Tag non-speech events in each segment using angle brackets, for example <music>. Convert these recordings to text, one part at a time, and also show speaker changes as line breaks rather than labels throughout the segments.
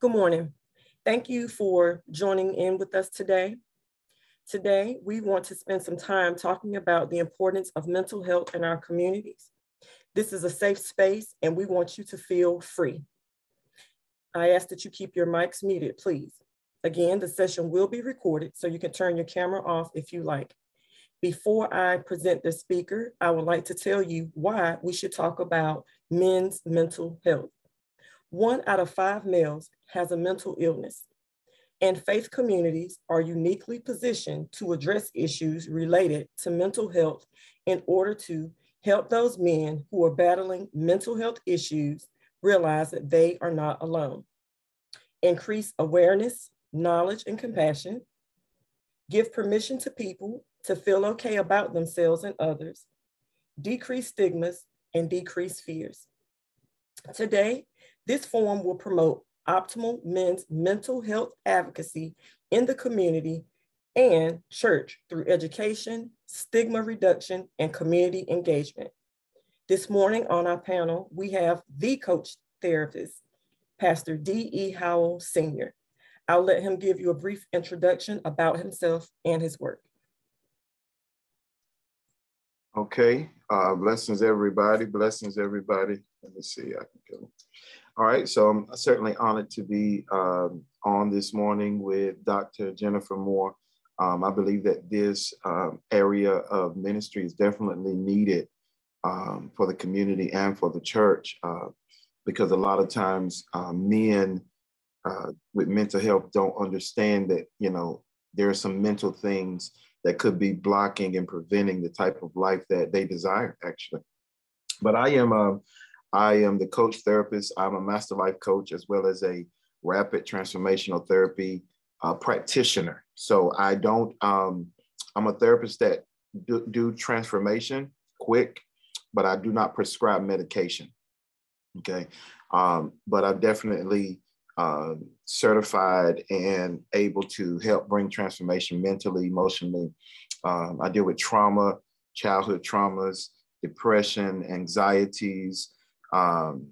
Good morning. Thank you for joining in with us today. Today, we want to spend some time talking about the importance of mental health in our communities. This is a safe space and we want you to feel free. I ask that you keep your mics muted, please. Again, the session will be recorded so you can turn your camera off if you like. Before I present the speaker, I would like to tell you why we should talk about men's mental health. One out of five males has a mental illness, and faith communities are uniquely positioned to address issues related to mental health in order to help those men who are battling mental health issues realize that they are not alone. Increase awareness, knowledge, and compassion. Give permission to people to feel okay about themselves and others. Decrease stigmas and decrease fears. Today, this forum will promote optimal men's mental health advocacy in the community and church through education, stigma reduction, and community engagement. This morning on our panel, we have the coach therapist, Pastor D.E. Howell Sr. I'll let him give you a brief introduction about himself and his work.
Okay, uh, blessings everybody, blessings everybody. Let me see, I can go. All right, so I'm certainly honored to be um, on this morning with Dr. Jennifer Moore. Um, I believe that this um, area of ministry is definitely needed um, for the community and for the church uh, because a lot of times uh, men uh, with mental health don't understand that, you know, there are some mental things that could be blocking and preventing the type of life that they desire, actually. But I am um, I am the coach therapist. I'm a master life coach as well as a rapid transformational therapy uh, practitioner. So I don't, um, I'm a therapist that do, do, transformation quick, but I do not prescribe medication. Okay. Um, but I'm definitely uh, certified and able to help bring transformation mentally, emotionally. Um, I deal with trauma, childhood traumas, depression, anxieties, um,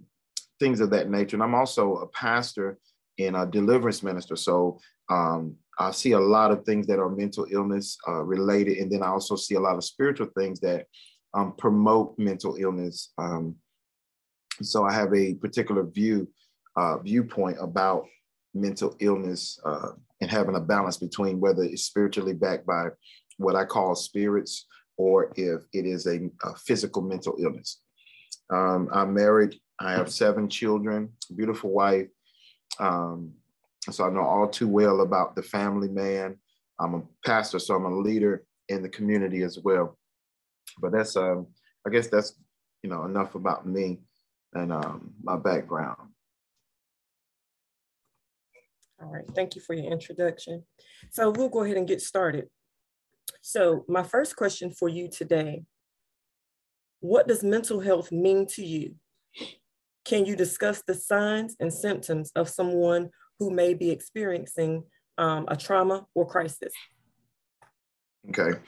things of that nature. And I'm also a pastor and a deliverance minister. So um, I see a lot of things that are mental illness uh, related. And then I also see a lot of spiritual things that um, promote mental illness. Um, so I have a particular view, uh, viewpoint about mental illness uh, and having a balance between whether it's spiritually backed by what I call spirits or if it is a, a physical mental illness. Um, I'm married. I have seven children, beautiful wife. Um, so I know all too well about the family man. I'm a pastor, so I'm a leader in the community as well. But that's, um, I guess that's, you know, enough about me and um, my background.
All right, thank you for your introduction. So we'll go ahead and get started. So my first question for you today what does mental health mean to you? Can you discuss the signs and symptoms of someone who may be experiencing um, a trauma or crisis?
Okay,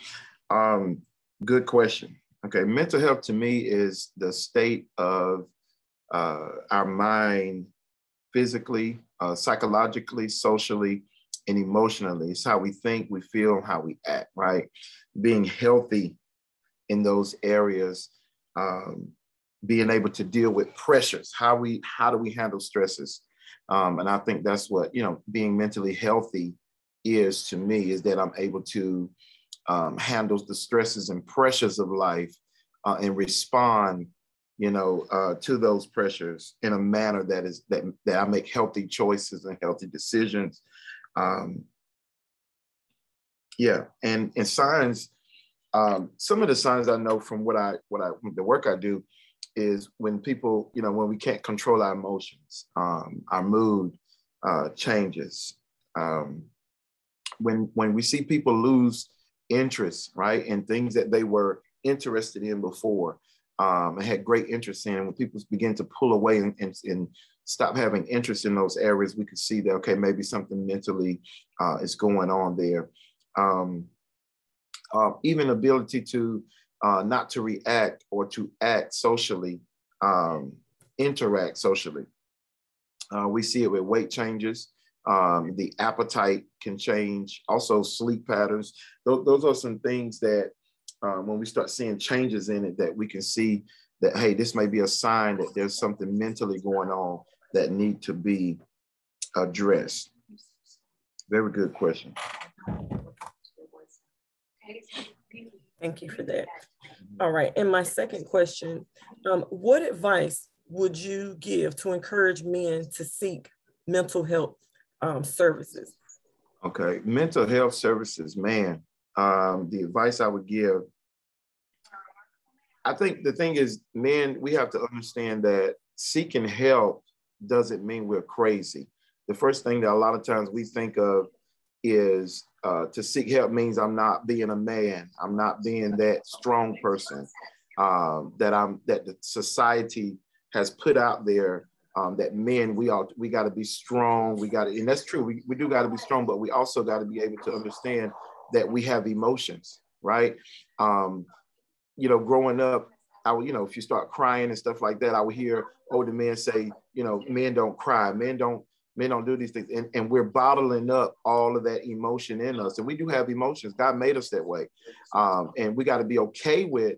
um, good question. Okay, mental health to me is the state of uh, our mind physically, uh, psychologically, socially, and emotionally. It's how we think, we feel, how we act, right? Being healthy in those areas um, being able to deal with pressures. How we how do we handle stresses? Um, and i think that's what you know being mentally healthy is to me is that i'm able to um, handle the stresses and pressures of life uh, and respond you know uh, to those pressures in a manner that is that, that i make healthy choices and healthy decisions. Um, yeah and and signs um, some of the signs I know from what I what I the work I do is when people you know when we can't control our emotions, um, our mood uh, changes. Um, when when we see people lose interest, right, in things that they were interested in before, um, had great interest in, when people begin to pull away and, and, and stop having interest in those areas, we could see that okay, maybe something mentally uh, is going on there. Um, uh, even ability to uh, not to react or to act socially, um, interact socially. Uh, we see it with weight changes. Um, the appetite can change. Also, sleep patterns. Those, those are some things that um, when we start seeing changes in it, that we can see that hey, this may be a sign that there's something mentally going on that need to be addressed. Very good question.
Thank you for that. All right. And my second question um, What advice would you give to encourage men to seek mental health um, services?
Okay. Mental health services, man, um, the advice I would give. I think the thing is, men, we have to understand that seeking help doesn't mean we're crazy. The first thing that a lot of times we think of is uh, to seek help means I'm not being a man. I'm not being that strong person um, that I'm that the society has put out there. Um, that men we all we got to be strong. We got to, and that's true. We, we do got to be strong, but we also got to be able to understand that we have emotions, right? Um, you know, growing up, I would, you know, if you start crying and stuff like that, I would hear older men say, you know, men don't cry, men don't men don't do these things. And, and we're bottling up all of that emotion in us. And we do have emotions. God made us that way. Um, and we got to be okay with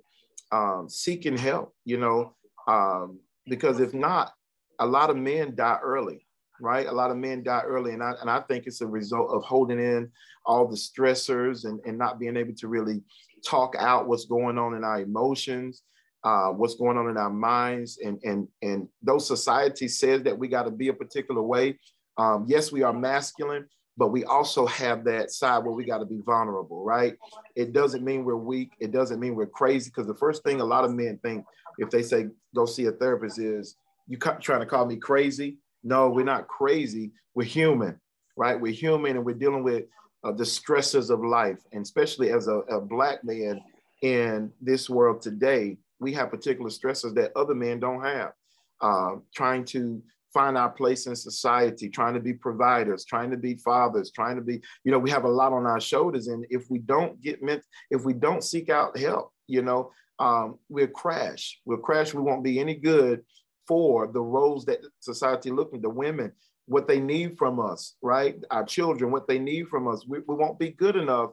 um, seeking help you know? Um, because if not a lot of men die early right? A lot of men die early. And I, and I think it's a result of holding in all the stressors and, and not being able to really talk out what's going on in our emotions uh, what's going on in our minds. And and and those societies says that we got to be a particular way um, yes we are masculine but we also have that side where we got to be vulnerable right? It doesn't mean we're weak. It doesn't mean we're crazy. Because the first thing a lot of men think if they say go see a therapist is you trying to call me crazy? No we're not crazy. We're human right? We're human and we're dealing with uh, the stresses of life and especially as a, a black man in this world today we have particular stresses that other men don't have. Uh, trying to find our place in society, trying to be providers, trying to be fathers, trying to be, you know, we have a lot on our shoulders. And if we don't get meant, if we don't seek out help, you know, um, we'll crash. We'll crash. We won't be any good for the roles that society looking, the women, what they need from us, right? Our children, what they need from us. We, we won't be good enough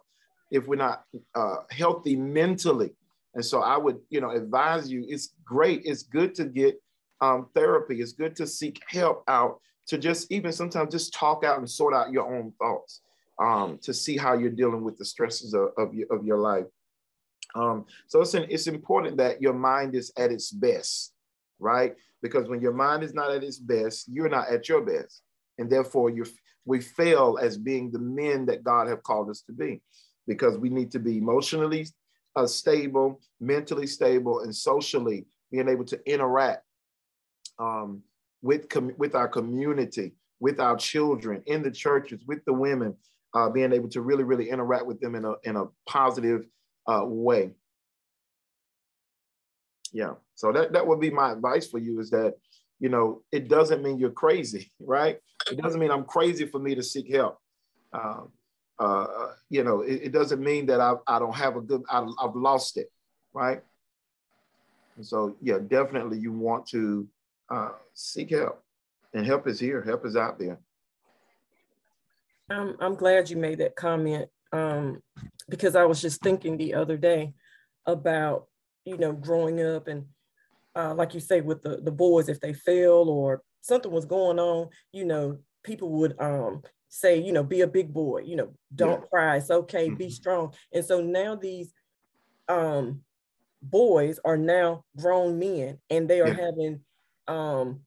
if we're not uh, healthy mentally. And so I would, you know, advise you. It's great. It's good to get um, therapy. It's good to seek help out. To just even sometimes just talk out and sort out your own thoughts. Um, to see how you're dealing with the stresses of, of, your, of your life. Um, so it's, an, it's important that your mind is at its best, right? Because when your mind is not at its best, you're not at your best. And therefore, you we fail as being the men that God have called us to be because we need to be emotionally uh, stable, mentally stable, and socially being able to interact um, with, with our community, with our children, in the churches, with the women, uh, being able to really, really interact with them in a, in a positive uh, way. Yeah, so that, that would be my advice for you is that, you know, it doesn't mean you're crazy, <laughs> right? It doesn't mean I'm crazy for me to seek help. Um, uh, you know, it, it, doesn't mean that I, I don't have a good, I, I've lost it, right? And so, yeah, definitely you want to uh, seek help and help is here, help is out there.
I'm, I'm glad you made that comment um, because I was just thinking the other day about, you know, growing up and uh, like you say with the, the boys, if they fail or something was going on, you know, people would um, say, you know, be a big boy, you know, don't yeah. cry, it's okay, mm-hmm. be strong. And so now these um, boys are now grown men and they are yeah. having um,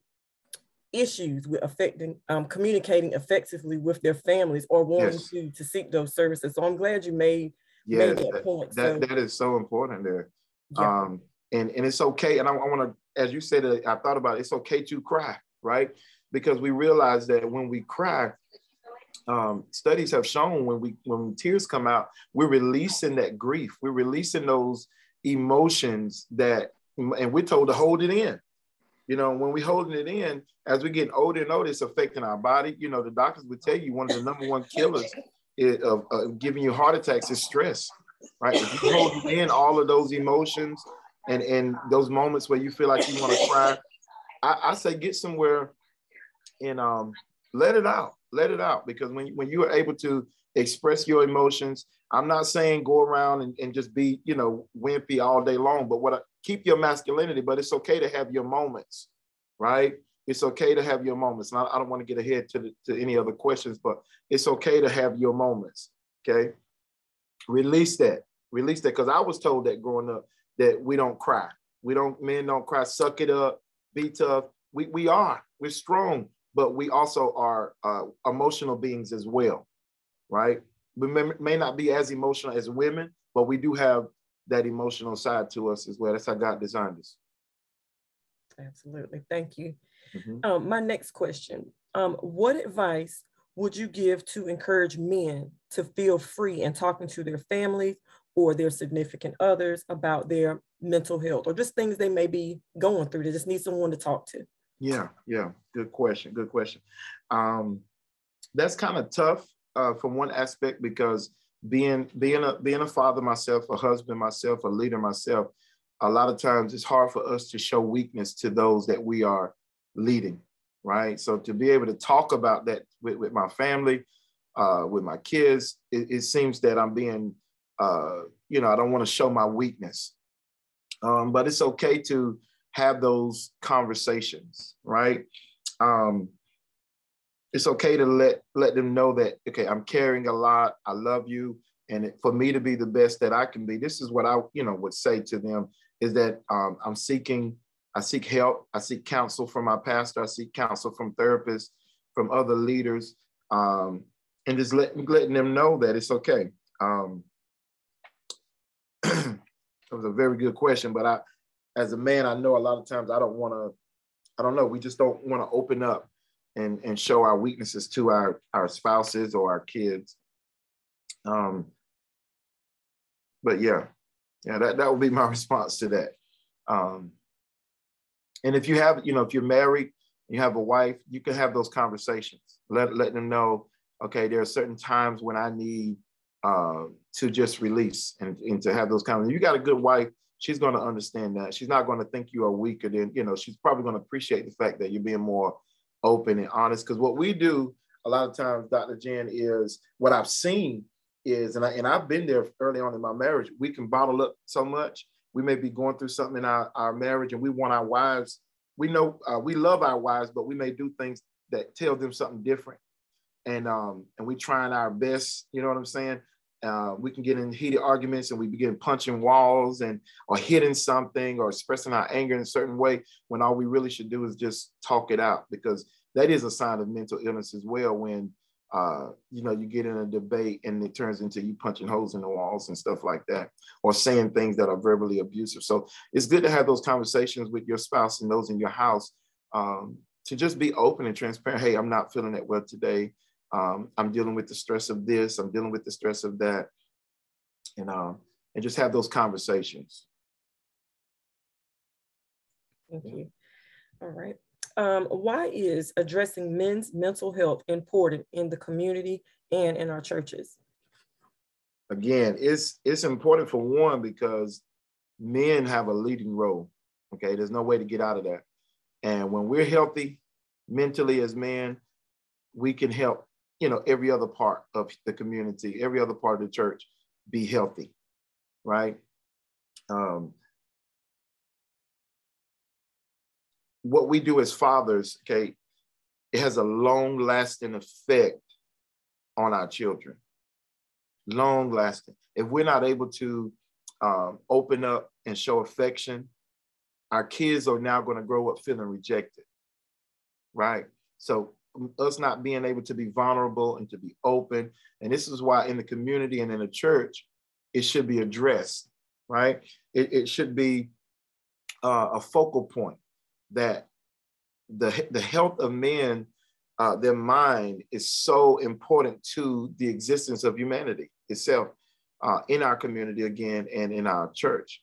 issues with affecting, um, communicating effectively with their families or wanting yes. to, to seek those services. So I'm glad you made, yes, made that, that point.
That, so, that is so important there. Yeah. Um, and, and it's okay. And I, I want to, as you said, uh, I thought about it, it's okay to cry, right? Because we realize that when we cry, um, studies have shown when we when tears come out, we're releasing that grief. We're releasing those emotions that, and we're told to hold it in. You know, when we're holding it in, as we get older and older, it's affecting our body. You know, the doctors would tell you one of the number one killers of, of giving you heart attacks is stress, right? If you hold in all of those emotions and and those moments where you feel like you want to cry, I, I say get somewhere and um, let it out, let it out. Because when, when you are able to express your emotions, I'm not saying go around and, and just be, you know, wimpy all day long, but what I, keep your masculinity, but it's okay to have your moments, right? It's okay to have your moments. Now, I don't want to get ahead to, the, to any other questions, but it's okay to have your moments, okay? Release that, release that, because I was told that growing up that we don't cry. We don't, men don't cry, suck it up, be tough. We, we are, we're strong, but we also are uh, emotional beings as well, right? We may, may not be as emotional as women, but we do have that emotional side to us as well. That's how God designed us.
Absolutely. Thank you. Mm-hmm. Um, my next question um, What advice would you give to encourage men to feel free in talking to their families or their significant others about their mental health or just things they may be going through? They just need someone to talk to.
Yeah, yeah. Good question. Good question. Um, that's kind of tough uh, from one aspect because being being a being a father myself, a husband myself, a leader myself, a lot of times it's hard for us to show weakness to those that we are leading, right? So to be able to talk about that with, with my family, uh, with my kids, it, it seems that I'm being, uh, you know, I don't want to show my weakness, um, but it's okay to have those conversations, right? Um, it's okay to let let them know that okay i'm carrying a lot i love you and for me to be the best that i can be this is what i you know would say to them is that um, i'm seeking i seek help i seek counsel from my pastor i seek counsel from therapists from other leaders um, and just let, letting them know that it's okay um, <clears throat> that was a very good question but i as a man i know a lot of times i don't want to i don't know we just don't want to open up and, and show our weaknesses to our, our spouses or our kids. Um, but yeah, yeah, that, that would be my <laughs> response to that. Um, and if you have, you know, if you're married, you have a wife, you can have those conversations. Let, let them know, okay, there are certain times when I need uh, to just release and, and to have those conversations. You got a good wife, she's going to understand that. She's not going to think you are weaker than, you know, she's probably going to appreciate the fact that you're being more open and honest. Because what we do a lot of times, Dr. Jen, is what I've seen is, and, I, and I've been there early on in my marriage, we can bottle up so much. We may be going through something in our, our marriage and we want our wives, we know uh, we love our wives, but we may do things that tell them something different. And um, and we're trying our best, you know what I'm saying? Uh, we can get in heated arguments and we begin punching walls and or hitting something or expressing our anger in a certain way when all we really should do is just talk it out because that is a sign of mental illness as well when uh, you know you get in a debate and it turns into you punching holes in the walls and stuff like that or saying things that are verbally abusive. So it's good to have those conversations with your spouse and those in your house um, to just be open and transparent. Hey i'm not feeling that well today um, I'm dealing with the stress of this, I'm dealing with the stress of that, and um, and just have those conversations.
Thank you. All right. Um, why is addressing men's mental health important in the community and in our churches?
Again, it's it's important for one because men have a leading role. Okay, there's no way to get out of that. And when we're healthy mentally as men, we can help you know, every other part of the community, every other part of the church be healthy, right? Um, what we do as fathers, okay, it has a long lasting effect on our children. Long lasting. If we're not able to um, open up and show affection, our kids are now going to grow up feeling rejected, right? So us not being able to be vulnerable and to be open. And this is why in the community and in the church, it should be addressed, right? It, it should be uh, a focal point that the, the health of men, uh, their mind is so important to the existence of humanity itself uh, in our community again and in our church.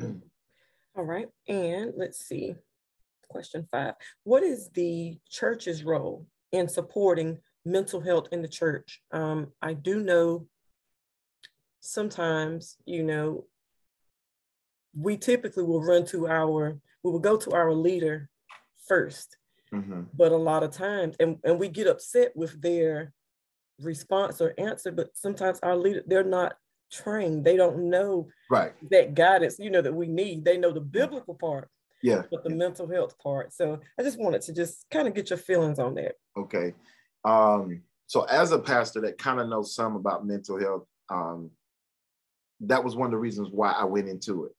All right, and let's see. Question five What is the church's role in supporting mental health in the church? Um, I do know sometimes, you know, we typically will run to our, we will go to our leader 1st mm-hmm. But a lot of times, and, and we get upset with their response or answer, but sometimes our leader, they're not trained. They don't know
right
that guidance, you know, that we need. They know the biblical part.
Yeah.
But the
yeah.
mental health part. So I just wanted to just kind of get your feelings on that.
Okay. Um, so as a pastor that kind of knows some about mental health, um, that was one of the reasons why I went into it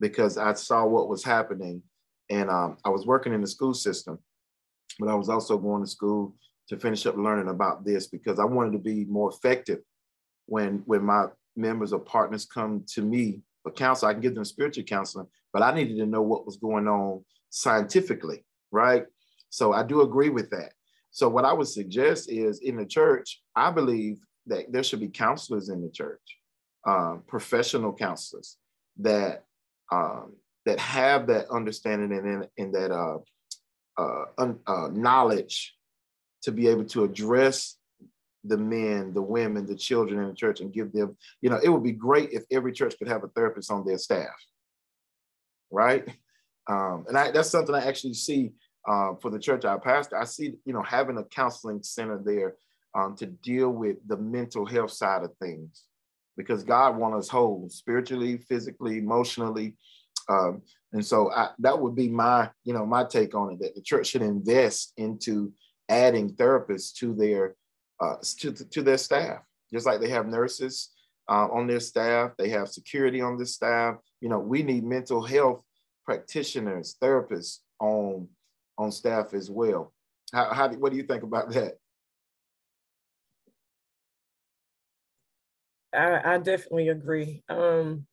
because I saw what was happening and um, I was working in the school system, but I was also going to school to finish up learning about this because I wanted to be more effective when when my members or partners come to me for counsel. I can give them spiritual counseling, but I needed to know what was going on scientifically, right? So I do agree with that. So what I would suggest is in the church, I believe that there should be counselors in the church, uh, professional counselors that um, that have that understanding and, that uh, uh, uh, knowledge to be able to address the men, the women, the children in the church and give them, you know, it would be great if every church could have a therapist on their staff, right? Um, and I, that's something I actually see uh, for the church I pastor. I see, you know, having a counseling center there um, to deal with the mental health side of things because God wants us whole spiritually, physically, emotionally. Um, and so I, that would be my, you know, my take on it that the church should invest into adding therapists to their uh, to, to their staff, just like they have nurses uh, on their staff, they have security on their staff. You know, we need mental health practitioners, therapists on on staff as well. How, how what do you think about that?
I, I definitely agree. Um,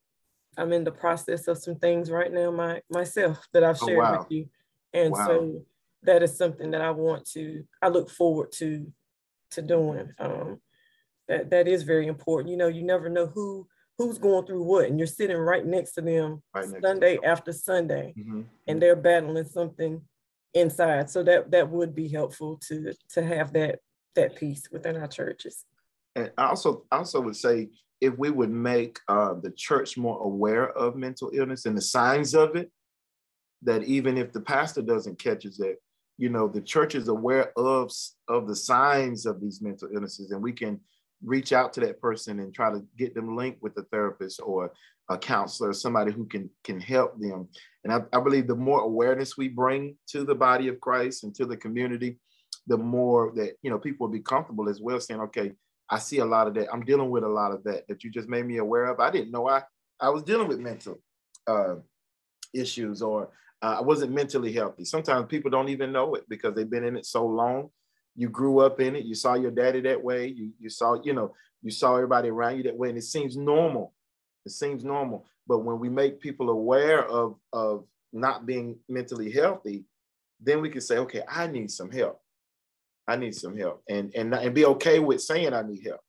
I'm in the process of some things right now my myself that I've oh, shared oh, wow. with you, and wow. so that is something that I want to. I look forward to to doing. Um, that that is very important. You know, you never know who who's going through what, and you're sitting right next to them right Sunday them. after Sunday, mm-hmm. and they're battling something inside. So that that would be helpful to to have that that piece within our churches.
And I also I also would say if we would make uh, the church more aware of mental illness and the signs of it, that even if the pastor doesn't catch it, you know the church is aware of of the signs of these mental illnesses and we can reach out to that person and try to get them linked with a therapist or a counselor somebody who can can help them. And I, I believe the more awareness we bring to the body of christ and to the community the more that you know people will be comfortable as well saying okay i see a lot of that. I'm dealing with a lot of that that you just made me aware of. I didn't know i i was dealing with mental uh, issues or uh, I wasn't mentally healthy. Sometimes people don't even know it because they've been in it so long. You grew up in it. You saw your daddy that way. You you saw you know you saw everybody around you that way, and it seems normal. It seems normal. But when we make people aware of of not being mentally healthy, then we can say, okay, I need some help. I need some help, and and and be okay with saying I need help,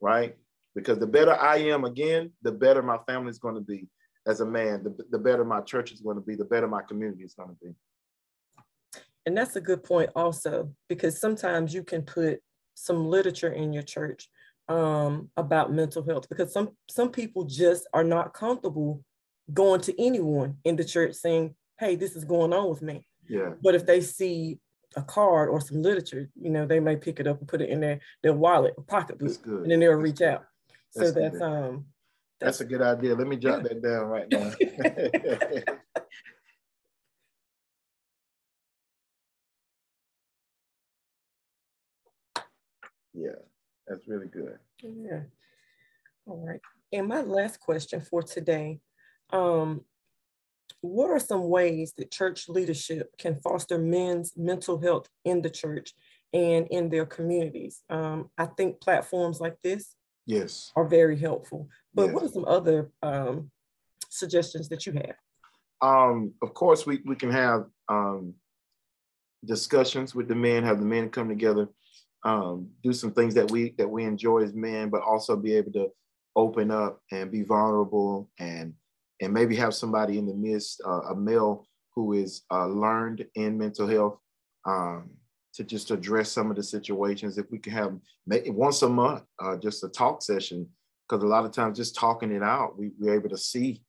right? Because the better I am, again, the better my family is going to be as a man, the, the better my church is going to be, the better my community is going to be.
And that's a good point also, because sometimes you can put some literature in your church um, about mental health, because some, some people just are not comfortable going to anyone in the church saying, hey, this is going on with me.
Yeah.
But if they see a card or some literature, you know, they may pick it up and put it in their, their wallet or pocketbook, and then they'll that's reach good. out. So that's, that's um
that's a good idea. Let me jot that down right now. <laughs> yeah, that's really good.
Yeah. All right. And my last question for today, um, what are some ways that church leadership can foster men's mental health in the church and in their communities? Um, I think platforms like this
yes
are very helpful but yes. what are some other um, suggestions that you have
um, of course we, we can have um, discussions with the men have the men come together um, do some things that we that we enjoy as men but also be able to open up and be vulnerable and and maybe have somebody in the midst uh, a male who is uh, learned in mental health um, to just address some of the situations. If we can have once a month, uh, just a talk session, because a lot of times just talking it out, we, we're able to see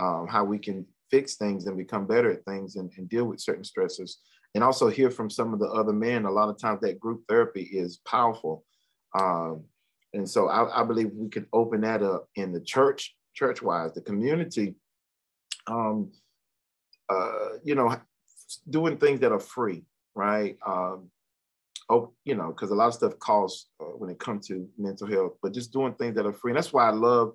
um, how we can fix things and become better at things and, and deal with certain stressors. And also hear from some of the other men. A lot of times that group therapy is powerful. Um, and so I, I, believe we can open that up in the church, church wise, the community, um, uh, you know, doing things that are free, right? Um, oh, you know, because a lot of stuff costs uh, when it comes to mental health, but just doing things that are free. And that's why I love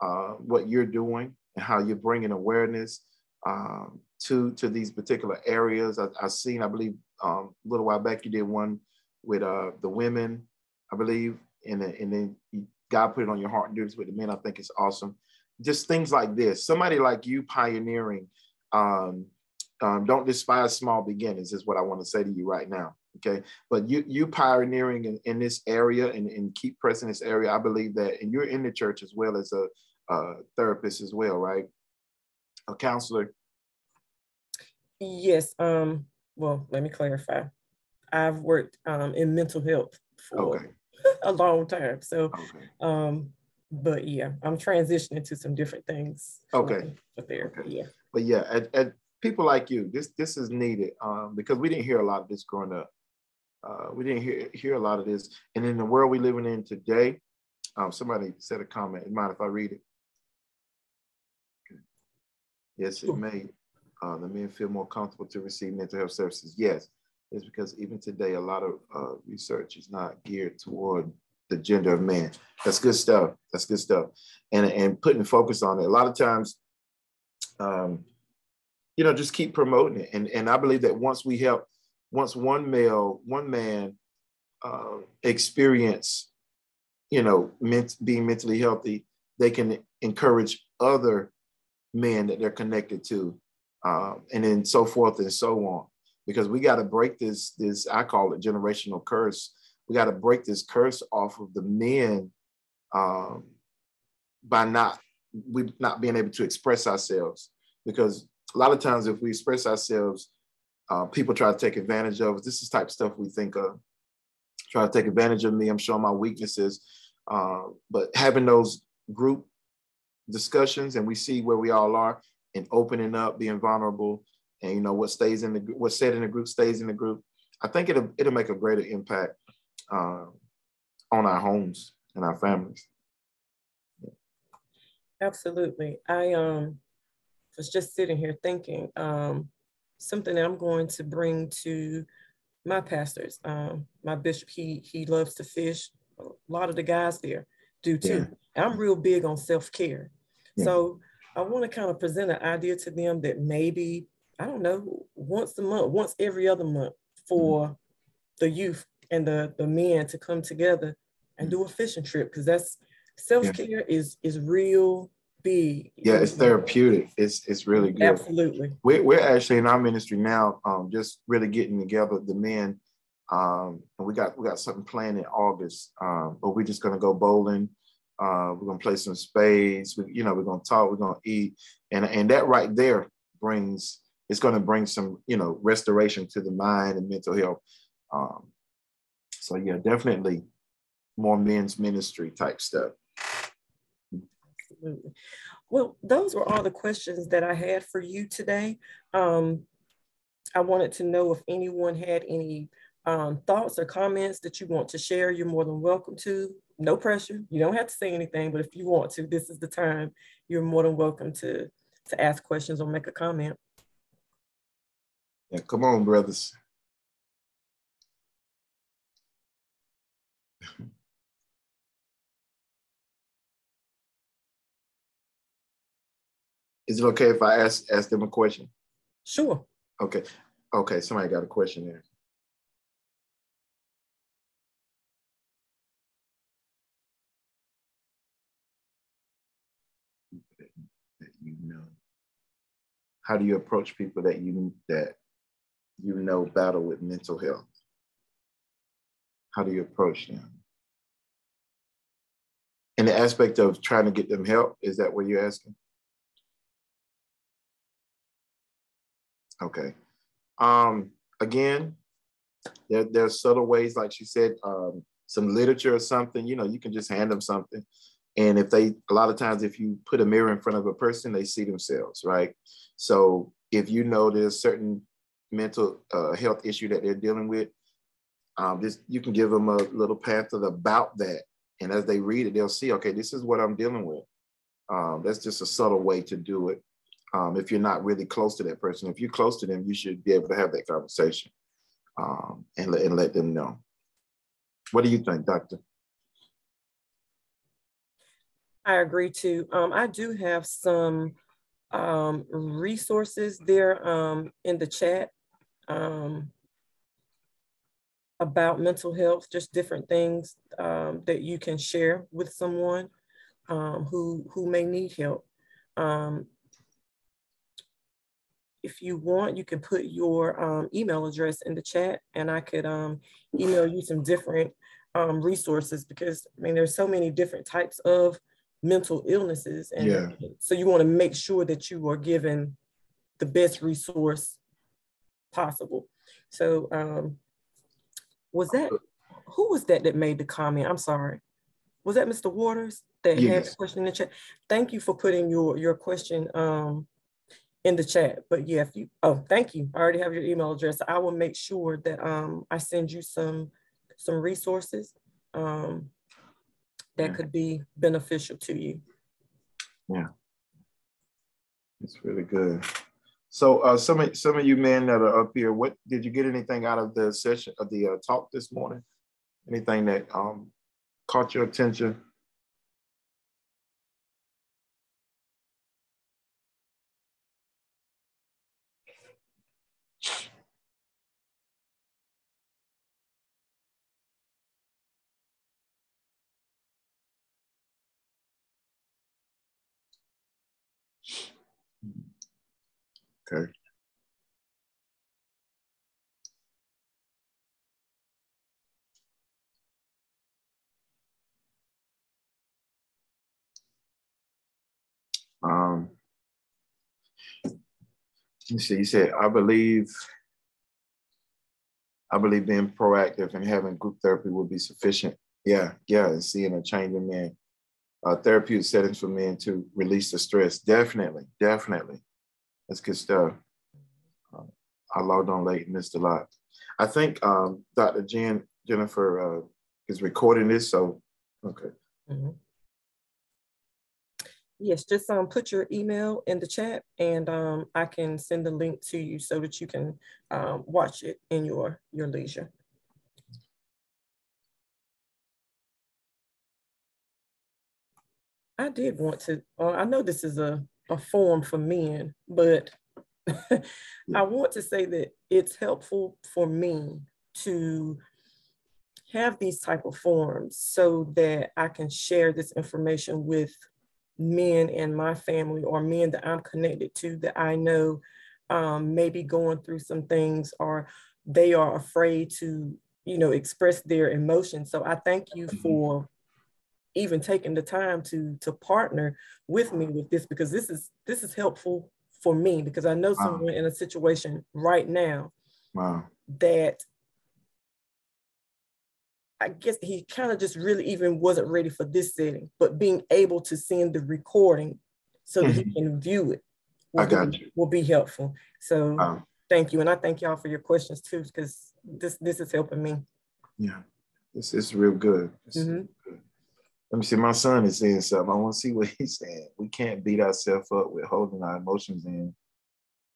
uh, what you're doing and how you're bringing awareness um, to to these particular areas. I, have seen, I believe, um, a little while back you did one with uh, the women, I believe, and then, and then God put it on your heart and do this with the men. I think it's awesome. Just things like this. Somebody like you pioneering. Um, um, don't despise small beginnings is what I want to say to you right now. Okay. But you you pioneering in, in this area and, and keep pressing this area. I believe that, and you're in the church as well as a, a therapist as well, right? A counselor.
Yes. Um, well, let me clarify. I've worked um, in mental health for okay. <laughs> a long time. So okay. um, but yeah, I'm transitioning to some different things.
Okay.
For therapy. Okay. Yeah.
But yeah, at, at people like you, this this is needed um, because we didn't hear a lot of this growing up. Uh, we didn't hear hear a lot of this, and in the world we're living in today, um, somebody said a comment. Mind if I read it? Okay. Yes, it may. Uh, the men feel more comfortable to receive mental health services. Yes, it's because even today, a lot of uh, research is not geared toward the gender of man. That's good stuff. That's good stuff. And and putting focus on it. A lot of times, um, you know, just keep promoting it. And and I believe that once we help once one male, one man uh, experience, you know, ment- being mentally healthy, they can encourage other men that they're connected to, um, and then so forth and so on. Because we got to break this, this I call it generational curse. We got to break this curse off of the men um, by not we not being able to express ourselves. Because a lot of times, if we express ourselves uh, people try to take advantage of. This is type of stuff we think of. Try to take advantage of me. I'm showing my weaknesses. Uh, but having those group discussions and we see where we all are and opening up, being vulnerable, and you know what stays in the what's said in the group stays in the group. I think it'll it'll make a greater impact uh, on our homes and our families.
Absolutely. I um was just sitting here thinking um something that I'm going to bring to my pastors. Um, my bishop, he he loves to fish. A lot of the guys there do too. Yeah. I'm real big on self-care. Yeah. So I want to kind of present an idea to them that maybe, I don't know, once a month, once every other month for mm-hmm. the youth and the, the men to come together and mm-hmm. do a fishing trip because that's self-care yeah. is is real be.
Yeah, it's therapeutic. It's it's really good.
Absolutely.
We're, we're actually in our ministry now, um, just really getting together the men. Um, and we got we got something planned in August. Um, but we're just gonna go bowling. Uh, we're gonna play some spades. We, you know, we're gonna talk. We're gonna eat, and and that right there brings it's gonna bring some you know restoration to the mind and mental health. Um, so yeah, definitely more men's ministry type stuff.
Absolutely. Well, those were all the questions that I had for you today. Um, I wanted to know if anyone had any um, thoughts or comments that you want to share. You're more than welcome to. No pressure. You don't have to say anything, but if you want to, this is the time. You're more than welcome to to ask questions or make a comment.
Yeah, come on, brothers. Is it okay if I ask ask them a question?
Sure.
Okay. Okay. Somebody got a question there. That you know. How do you approach people that you that you know battle with mental health? How do you approach them? In the aspect of trying to get them help, is that what you're asking? Okay. Um, again, there, there's subtle ways, like she said, um, some literature or something, you know, you can just hand them something. And if they, a lot of times, if you put a mirror in front of a person, they see themselves, right? So if you know there's certain mental uh, health issue that they're dealing with, um, just you can give them a little pamphlet about that, and as they read it, they'll see, okay, this is what I'm dealing with. Um, that's just a subtle way to do it. Um, if you're not really close to that person, if you're close to them, you should be able to have that conversation um, and, and let them know. What do you think, Doctor?
I agree too. Um, I do have some um, resources there um, in the chat um, about mental health, just different things um, that you can share with someone um, who, who may need help. Um, if you want, you can put your email address in the chat and I could email you some different resources because I mean, there's so many different types of mental illnesses. And yeah. so you want to make sure that you are given the best resource possible. So um, was that, who was that that made the comment? I'm sorry. Was that Mr. Waters that yes. had a question in the chat? Thank you for putting your, your question um, in the chat. But yeah, if you, oh, thank you. I already have your email address. I will make sure that um, I send you some, some resources. Um, that could be beneficial to you.
Yeah, it's really good. So uh, some of some of you men that are up here, what did you get anything out of the session of the uh, talk this morning? Anything that um, caught your attention? Okay. Um, see, you said, I believe, I believe being proactive and having group therapy will be sufficient. Yeah, yeah, and seeing a change in men. Uh, therapeutic settings for men to release the stress. Definitely, definitely. That's good stuff. I logged on late, missed a lot. I think um, Dr. Jen Jennifer uh, is recording this, so okay. Mm-hmm.
Yes, just um, put your email in the chat and um, I can send the link to you so that you can um, watch it in your, your leisure. I did want to, uh, I know this is a a form for men, but <laughs> I want to say that it's helpful for me to have these type of forums so that I can share this information with men in my family or men that I'm connected to that I know um, maybe going through some things or they are afraid to, you know, express their emotions. So I thank you mm-hmm. for even taking the time to to partner with me with this because this is this is helpful for me because I know wow. someone in a situation right now wow. that I guess he kind of just really even wasn't ready for this setting, but being able to send the recording so that he mm-hmm. can view it
will, I got be, you.
will be helpful. So wow. thank you. And I thank y'all for your questions too, because this this is helping me.
Yeah, this is real good. Mm-hmm. Let me see. My son is saying something. I want to see what he's saying. We can't beat ourselves up with holding our emotions in.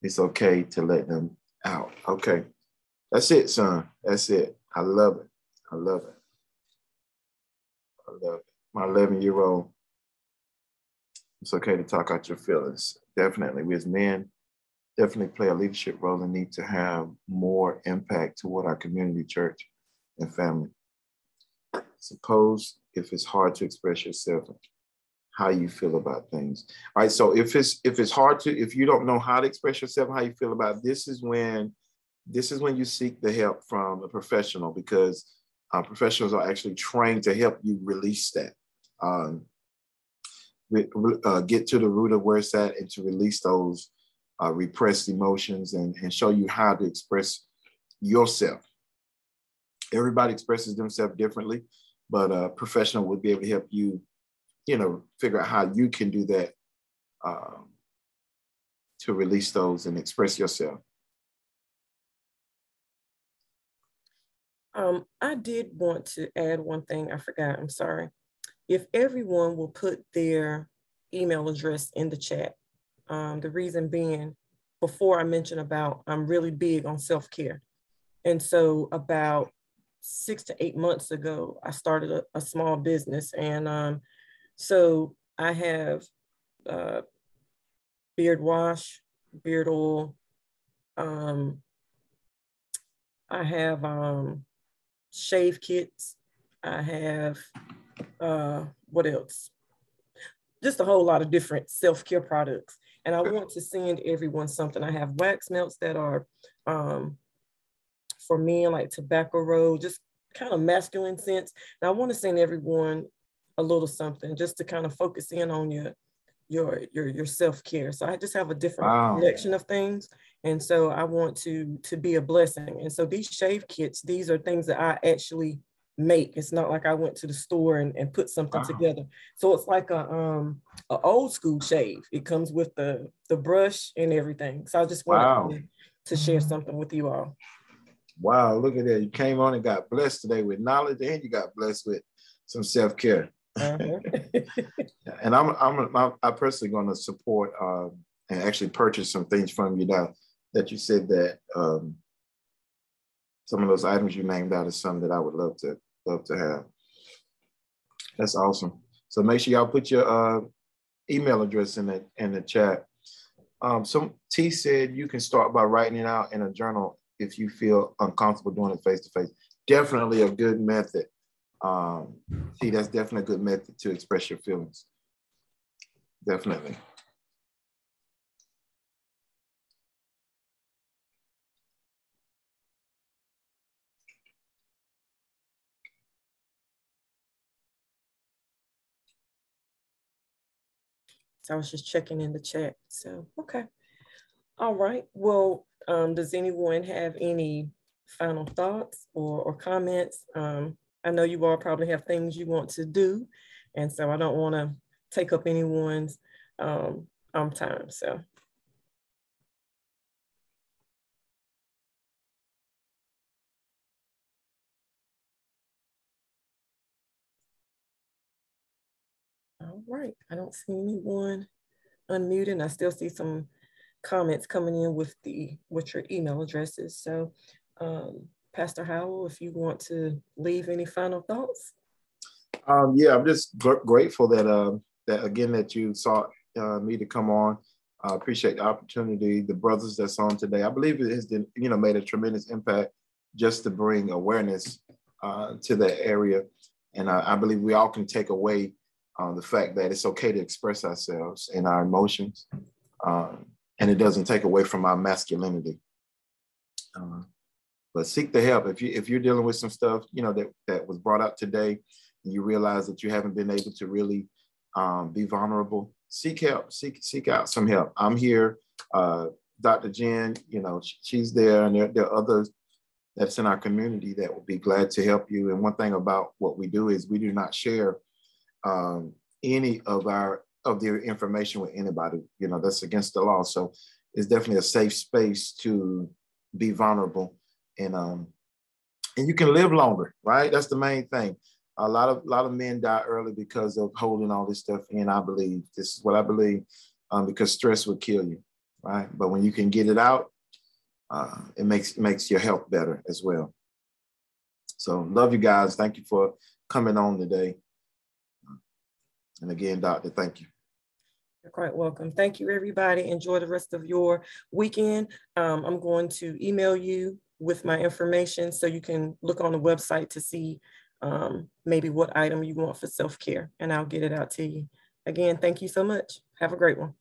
It's okay to let them out. Okay. That's it, son. That's it. I love it. I love it. I love it. My 11 year old, it's okay to talk out your feelings. Definitely. We as men definitely play a leadership role and need to have more impact toward our community, church, and family. Suppose if it's hard to express yourself, how you feel about things. All right. So if it's if it's hard to if you don't know how to express yourself, how you feel about it, this is when this is when you seek the help from a professional because uh, professionals are actually trained to help you release that. Um, uh, get to the root of where it's at and to release those uh, repressed emotions and, and show you how to express yourself. Everybody expresses themselves differently but a professional would be able to help you you know, figure out how you can do that um, to release those and express yourself.
Um, I did want to add one thing. I forgot. I'm sorry. If everyone will put their email address in the chat, um, the reason being, before I mentioned about I'm really big on self care, and so about six to eight months ago, I started a, a small business, and um, so I have uh, beard wash, beard oil. Um, I have um, shave kits. I have, uh, what else? Just a whole lot of different self-care products. And I want to send everyone something. I have wax melts that are um, for men, like tobacco roll, just kind of masculine scents. And I want to send everyone a little something just to kind of focus in on your your your your self-care. So I just have a different wow. collection of things. And so I want to to be a blessing. And so these shave kits, these are things that I actually make. It's not like I went to the store and, and put something wow. together. So it's like a um a old school shave. It comes with the the brush and everything. So I just wanted wow. to, to share something with you all.
Wow, look at that. You came on and got blessed today with knowledge and you got blessed with some self-care. Uh-huh. <laughs> and I'm, I'm, I'm, I'm personally going to support uh, and actually purchase some things from you now that you said that um, some of those items you named out is some that I would love to love to have. That's awesome. So make sure y'all put your uh, email address in the in the chat. Um, some T said you can start by writing it out in a journal if you feel uncomfortable doing it face to face. Definitely a good method. Um, see, that's definitely a good method to express your feelings. Definitely.
So I was just checking in the chat. So, okay. All right. Well, um, does anyone have any final thoughts or, or comments? Um, I know you all probably have things you want to do. And so I don't want to take up anyone's um, um, time. So. All right, I don't see anyone unmuted. I still see some comments coming in with the with your email addresses. So um, Pastor Howell, if you want to leave any final thoughts.
Um, yeah, I'm just gr- grateful that uh, that again that you sought uh, me to come on. I appreciate the opportunity. The brothers that's on today, I believe it has been, you know made a tremendous impact just to bring awareness uh, to that area, and I, I, believe we all can take away uh, the fact that it's okay to express ourselves and our emotions, um, and it doesn't take away from our masculinity. Uh, but seek the help. If you if you're dealing with some stuff you know that that was brought up today and you realize that you haven't been able to really um, be vulnerable seek help. Seek seek out some help. I'm here uh, dr jen you know she's there and there, there are others that's in our community that will be glad to help you. And one thing about what we do is we do not share um, any of our of their information with anybody you know that's against the law so it's definitely a safe space to be vulnerable and um and you can live longer, right? That's the main thing. A lot of a lot of men die early because of holding all this stuff in. I believe this is what I believe, um, because stress would kill you, right? But when you can get it out, uh, it makes makes your health better as well. So love you guys. Thank you for coming on today. And again, doctor, thank you.
You're quite welcome. Thank you, everybody. Enjoy the rest of your weekend. Um, I'm going to email you with my information so you can look on the website to see um, maybe what item you want for self-care and I'll get it out to you. Again, thank you so much. Have a great one.